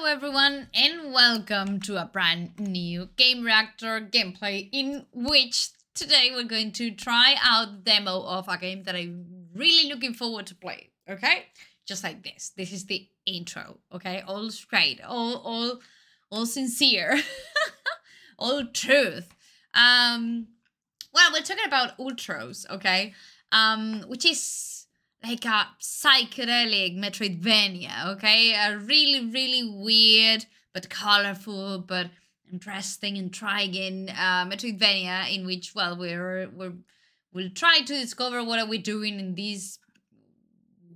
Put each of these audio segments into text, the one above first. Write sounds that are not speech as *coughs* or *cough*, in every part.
Hello everyone and welcome to a brand new Game Reactor gameplay in which today we're going to try out the demo of a game that I'm really looking forward to play, okay? Just like this. This is the intro, okay? All straight, all all all sincere. *laughs* all truth. Um well, we're talking about Ultros, okay? Um which is like a psychedelic Metroidvania, okay? A really, really weird but colorful but interesting, intriguing uh, Metroidvania in which, well, we're we're we'll try to discover what are we doing in this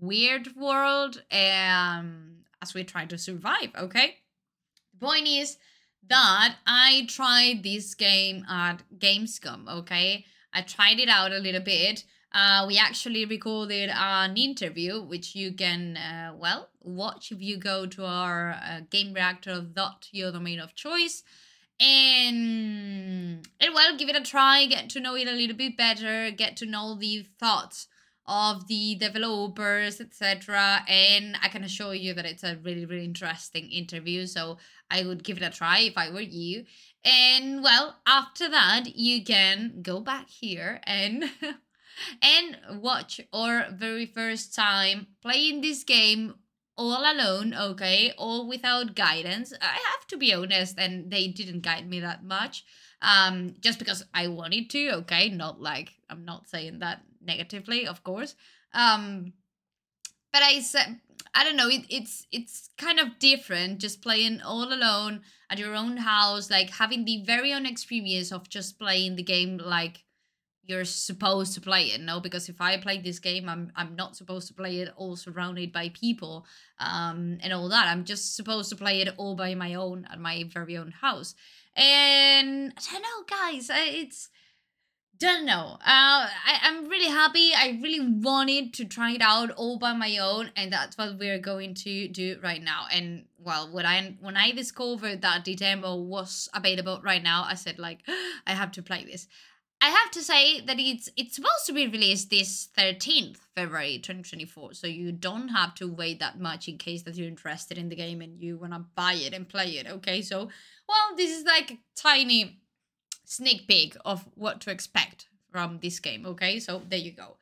weird world um as we try to survive, okay? The point is that I tried this game at Gamescom, okay? I tried it out a little bit uh, we actually recorded an interview, which you can, uh, well, watch if you go to our uh, Game Reactor dot your domain of choice. And, and well, give it a try, get to know it a little bit better, get to know the thoughts of the developers, etc. And I can assure you that it's a really, really interesting interview. So I would give it a try if I were you. And well, after that, you can go back here and *laughs* and watch our very first time playing this game all alone, okay, all without guidance. I have to be honest, and they didn't guide me that much. Um, just because I wanted to, okay, not like I'm not saying that negatively, of course. Um, but I said I don't know, it, it's it's kind of different just playing all alone at your own house, like having the very own experience of just playing the game like you're supposed to play it no? Because if i play this game i'm i'm not supposed to play it all surrounded by people um and all that. I'm just supposed to play it all by my own at my very own house. And i don't know guys it's don't know. Uh I, i'm really happy. I really wanted to try it out all by my own and that's what we're going to do right now. And well when i when i discovered that the demo was available right now i said like *gasps* i have to play this I have to say that it's it's supposed to be released this 13th February 2024, so you don't have to wait that much in case that you're interested in the game and you want to buy it and play it, okay? So, well, this is like a tiny sneak peek of what to expect from this game, okay? So, there you go.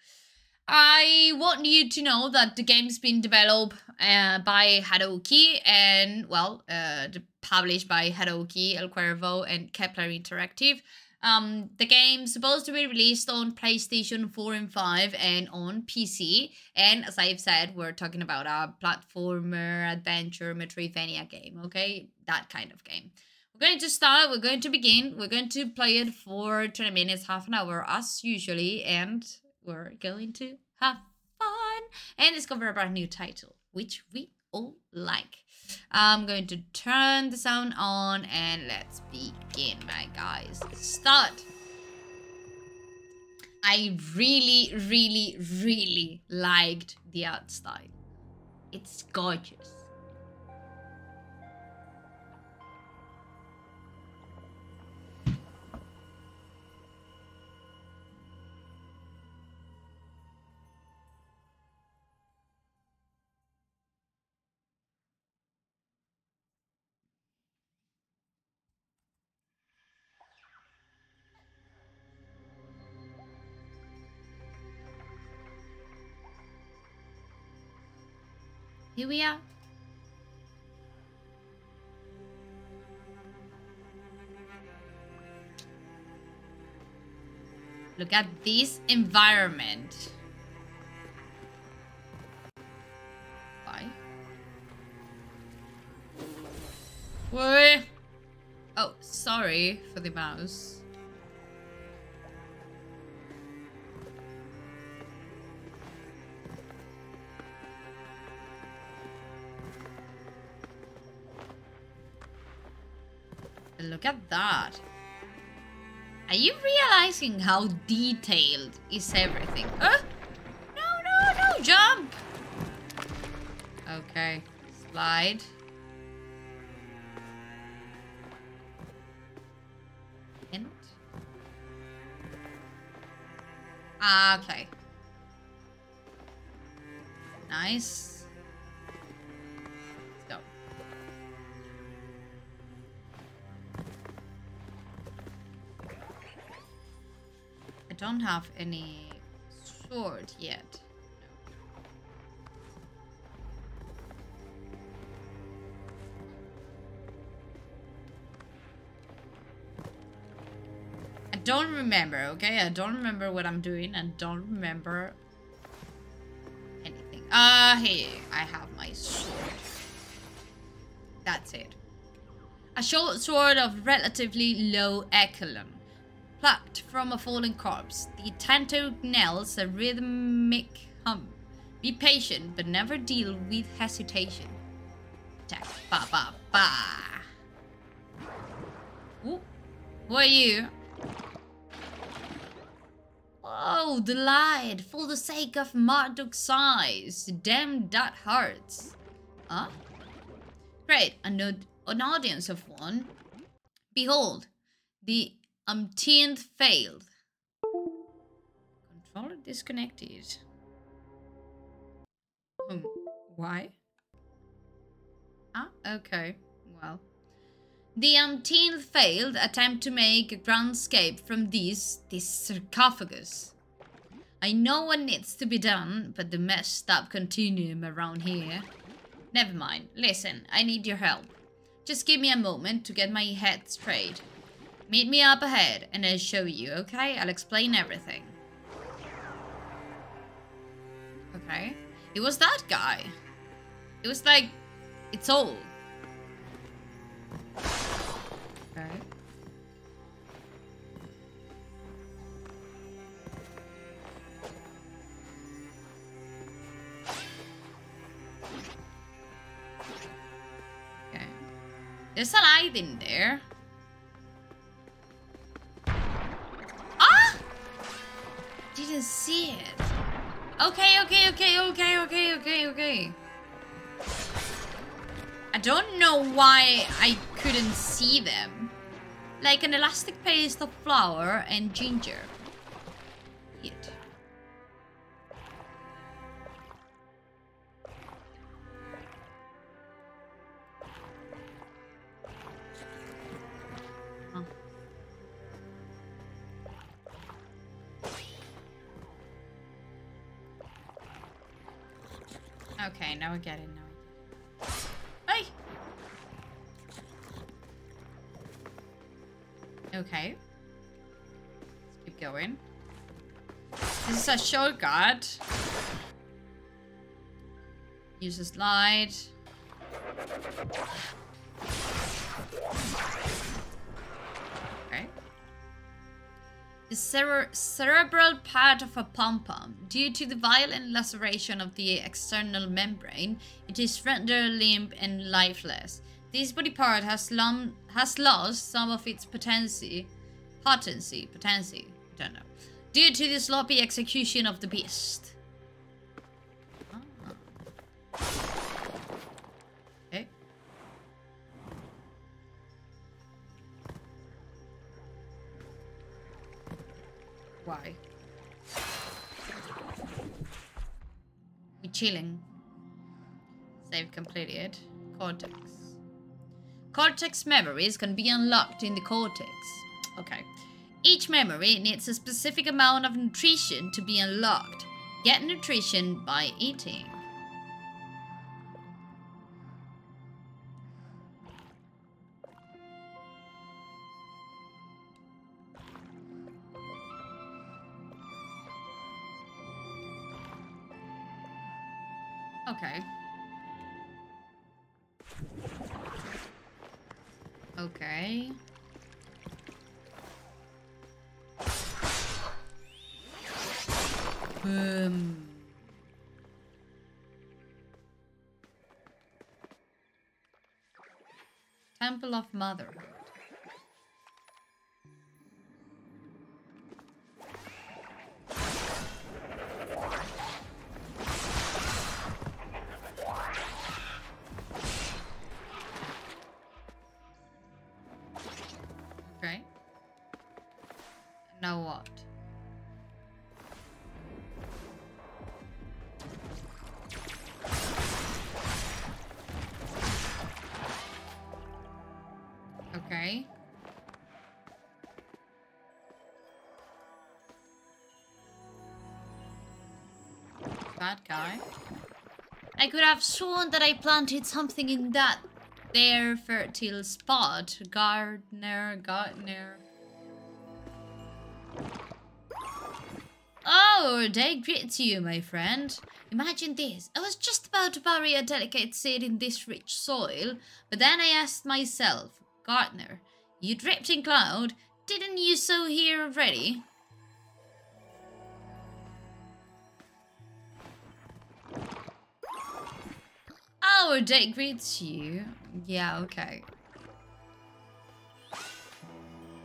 I want you to know that the game's been developed uh, by Hadoque and, well, uh, published by Hadoque, El Cuervo, and Kepler Interactive. Um, the game's supposed to be released on PlayStation 4 and 5 and on PC. And as I've said, we're talking about a platformer, adventure, Metroidvania game, okay? That kind of game. We're going to start, we're going to begin, we're going to play it for 20 minutes, half an hour, as usually, and we're going to have fun and discover a brand new title, which we all like. I'm going to turn the sound on and let's begin, my guys. Start. I really, really, really liked the art style. It's gorgeous. Here we are. Look at this environment. Why? What? Oh, sorry for the mouse. Look at that. Are you realizing how detailed is everything? Huh? No, no, no, jump! Okay, slide. Hint. Ah, okay. Nice. Don't have any sword yet. I don't remember, okay? I don't remember what I'm doing. I don't remember anything. Ah, uh, hey, I have my sword. That's it. A short sword of relatively low echelon. Plucked from a fallen corpse, the tanto knells a rhythmic hum. Be patient, but never deal with hesitation. Attack. Ba ba ba. Ooh. Who are you? Oh, the light! For the sake of Marduk's size. Damn, that hurts. Huh? Great, an, an audience of one. Behold, the umpteenth failed. Controller disconnected. Um, why? Ah, okay. Well. The umpteenth failed attempt to make a groundscape from this, this sarcophagus. I know what needs to be done, but the mess stop continuum around here. Never mind. Listen, I need your help. Just give me a moment to get my head straight. Meet me up ahead and I'll show you, okay? I'll explain everything. Okay. It was that guy. It was like... It's old. Okay. Okay. There's a light in there. Okay, okay, okay, okay, okay. I don't know why I couldn't see them. Like an elastic paste of flour and ginger. Now I get it. Now I get it. Hey! Okay. Let's keep going. This is a shortcut. Use a slide. The cere cerebral part of a pom-pom. Due to the violent laceration of the external membrane, it is rendered limp and lifeless. This body part has, lum has lost some of its potency, potency, potency, don't know, due to the sloppy execution of the beast. Why? We chilling. Save completed. Cortex. Cortex memories can be unlocked in the cortex. Okay. Each memory needs a specific amount of nutrition to be unlocked. Get nutrition by eating. Temple of Motherhood. That guy. I could have sworn that I planted something in that there fertile spot. Gardener, gardener. Oh, day greets you, my friend. Imagine this. I was just about to bury a delicate seed in this rich soil, but then I asked myself, Gardener, you dripped in cloud, didn't you sow here already? Our day greets you. Yeah, okay.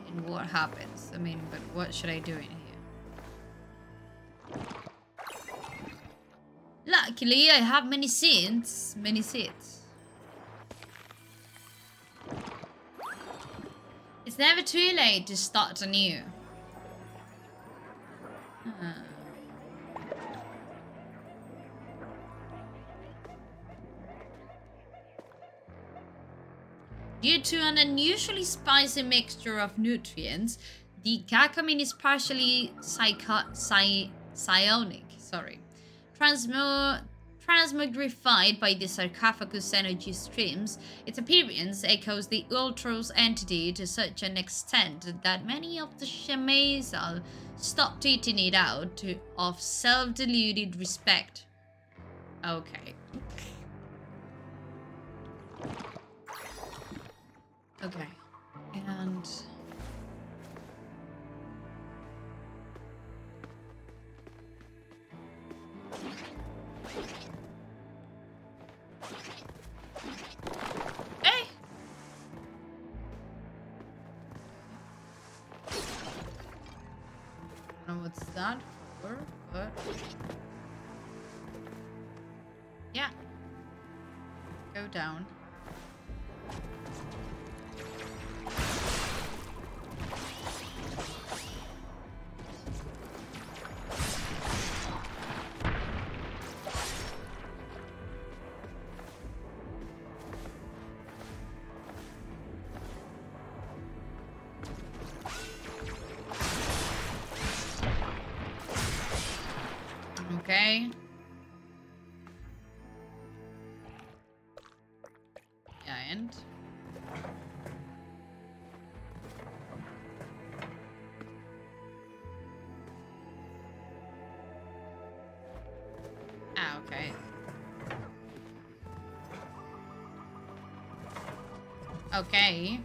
And what happens? I mean, but what should I do in here? Luckily, I have many seeds. Many seeds. It's never too late to start anew. Uh. Due to an unusually spicy mixture of nutrients, the Kakamin is partially psycho- psionic, sorry, transmo transmogrified by the sarcophagus energy streams, its appearance echoes the Ultros entity to such an extent that many of the Shamazal stopped eating it out to, of self-deluded respect. Okay. Okay. And... Hey! And what's that for? What? Yeah. Go down. Okay.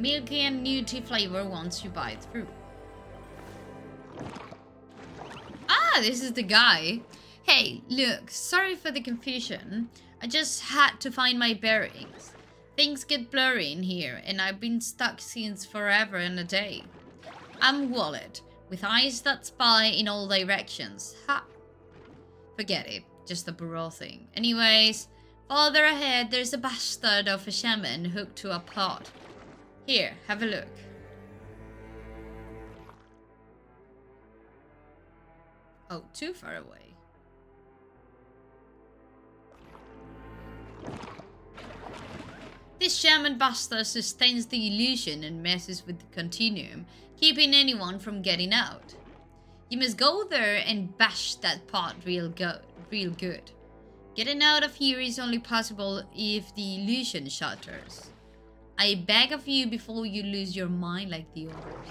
Milky and nutty flavor once you bite through. Ah, this is the guy. Hey, look, sorry for the confusion. I just had to find my bearings. Things get blurry in here, and I've been stuck since forever and a day. I'm Wallet, with eyes that spy in all directions. Ha! Forget it, just a burrow thing. Anyways, farther ahead there's a bastard of a shaman hooked to a pot. Here, have a look. Oh, too far away. This shaman buster sustains the illusion and messes with the continuum, keeping anyone from getting out. You must go there and bash that pot real good, real good. Getting out of here is only possible if the illusion shatters. I beg of you before you lose your mind like the others.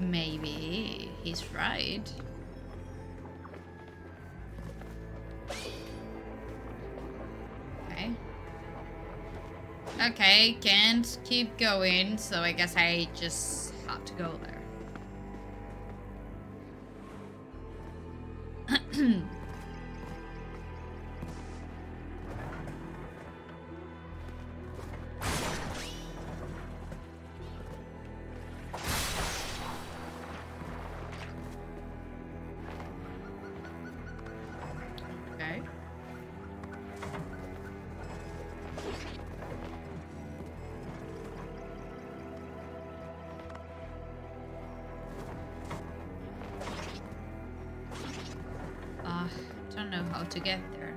Maybe he's right. Okay, can't keep going, so I guess I just have to go there. *clears throat* how to get there.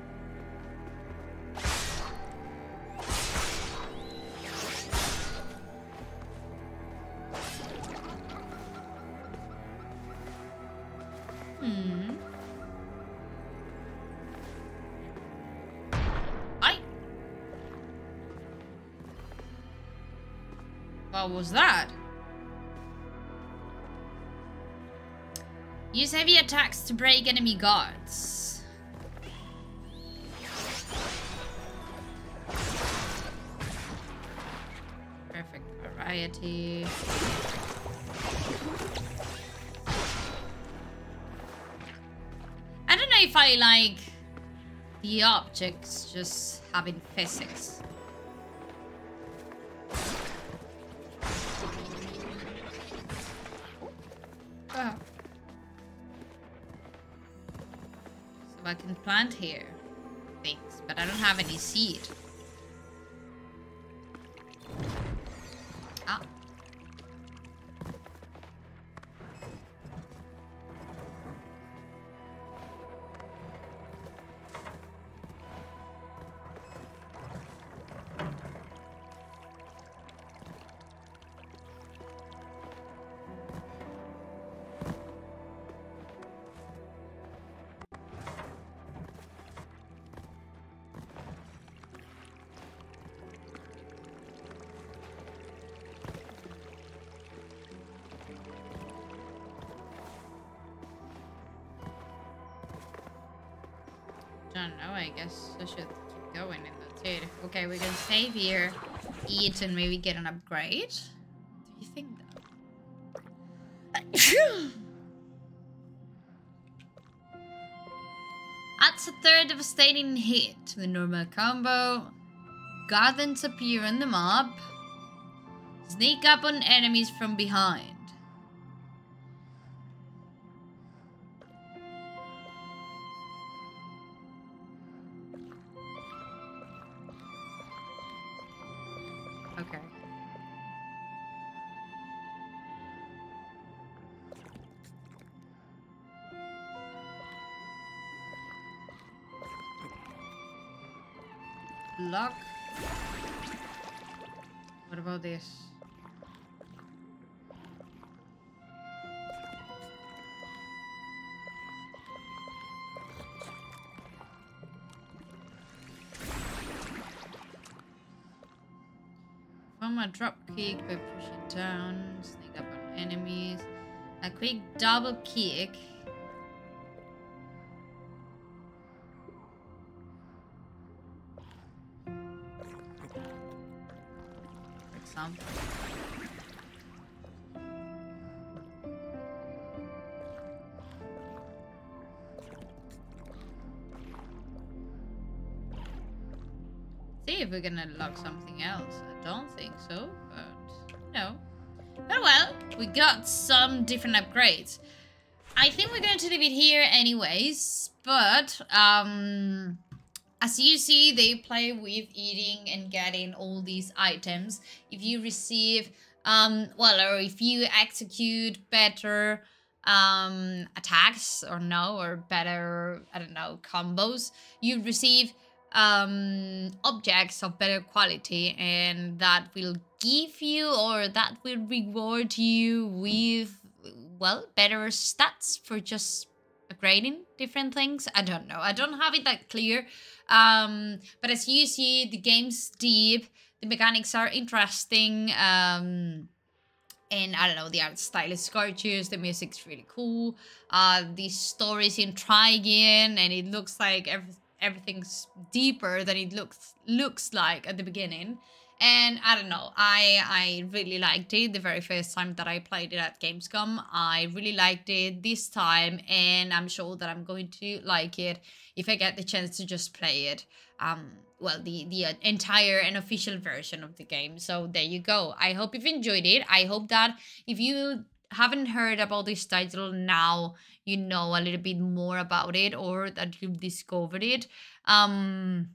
Hmm. I. What was that? Use heavy attacks to break enemy guards. Variety. I don't know if I like the objects just having physics. Oh. So I can plant here things, but I don't have any seed. Don't know, I guess I should keep going and that's it. Okay, we can save here, eat, and maybe get an upgrade. Do you think that? *coughs* Adds a third devastating hit to the normal combo. Goblins appear on the mob. Sneak up on enemies from behind. About this? From a drop kick by pushing down, sneak up on enemies. A quick double kick. We can unlock something else. I don't think so, but no. But well, we got some different upgrades. I think we're going to leave it here anyways, but um as you see, they play with eating and getting all these items. If you receive um well or if you execute better um attacks or no or better I don't know combos, you receive um objects of better quality and that will give you or that will reward you with well better stats for just upgrading different things? I don't know. I don't have it that clear. Um but as you see the game's deep the mechanics are interesting um and I don't know, the art style is gorgeous, the music's really cool, uh, the story's intriguing, and it looks like every, everything's deeper than it looks looks like at the beginning. And I don't know, I I really liked it the very first time that I played it at Gamescom. I really liked it this time, and I'm sure that I'm going to like it if I get the chance to just play it. Um, well, the the uh, entire and official version of the game. So there you go. I hope you've enjoyed it. I hope that if you haven't heard about this title now you know a little bit more about it or that you've discovered it um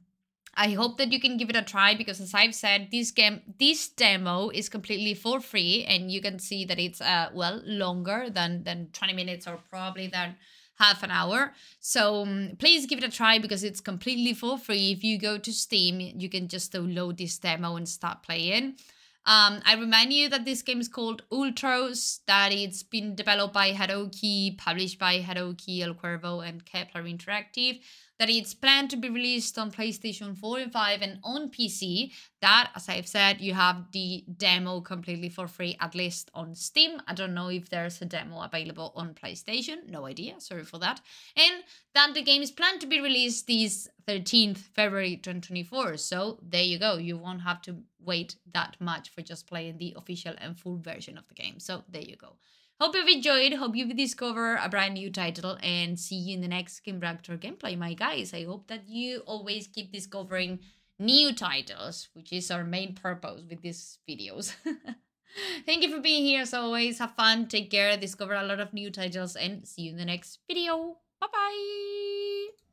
i hope that you can give it a try because as i've said this game this demo is completely for free and you can see that it's uh well longer than than 20 minutes or probably than half an hour. So um, please give it a try because it's completely for free. If you go to Steam, you can just download this demo and start playing. Um, I remind you that this game is called Ultros, that it's been developed by Hadoque, published by Hadoque, El Cuervo, and Kepler Interactive that it's planned to be released on PlayStation 4 and 5 and on PC. That, as I've said, you have the demo completely for free, at least on Steam. I don't know if there's a demo available on PlayStation. No idea. Sorry for that. And that the game is planned to be released this 13th February 2024. So there you go. You won't have to wait that much for just playing the official and full version of the game. So there you go. Hope you've enjoyed. Hope you've discovered a brand new title and see you in the next Game Reactor gameplay, my guys. I hope that you always keep discovering new titles, which is our main purpose with these videos. *laughs* Thank you for being here as always. Have fun, take care, discover a lot of new titles, and see you in the next video. Bye bye.